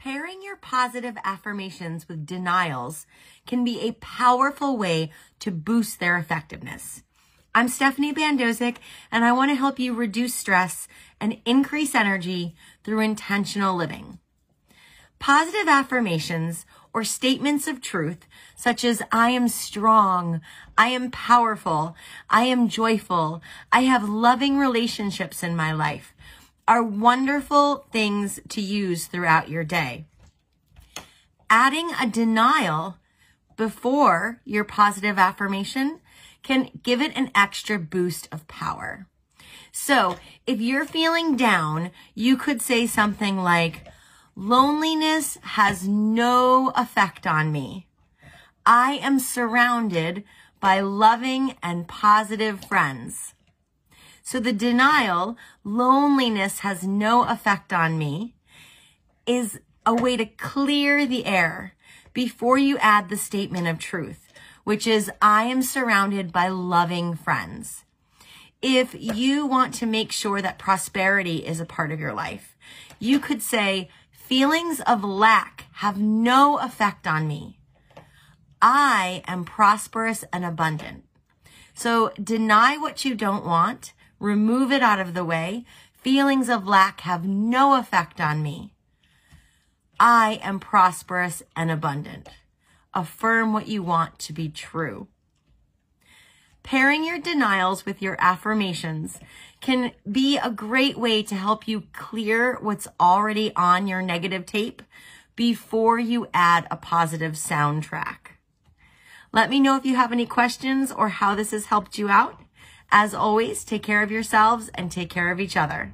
Pairing your positive affirmations with denials can be a powerful way to boost their effectiveness. I'm Stephanie Bandosik, and I want to help you reduce stress and increase energy through intentional living. Positive affirmations or statements of truth, such as I am strong, I am powerful, I am joyful, I have loving relationships in my life, are wonderful things to use throughout your day. Adding a denial before your positive affirmation can give it an extra boost of power. So if you're feeling down, you could say something like, loneliness has no effect on me. I am surrounded by loving and positive friends. So the denial, loneliness has no effect on me, is a way to clear the air before you add the statement of truth, which is, I am surrounded by loving friends. If you want to make sure that prosperity is a part of your life, you could say, feelings of lack have no effect on me. I am prosperous and abundant. So deny what you don't want, remove it out of the way. Feelings of lack have no effect on me. I am prosperous and abundant. Affirm what you want to be true. Pairing your denials with your affirmations can be a great way to help you clear what's already on your negative tape before you add a positive soundtrack. Let me know if you have any questions or how this has helped you out. As always, take care of yourselves and take care of each other.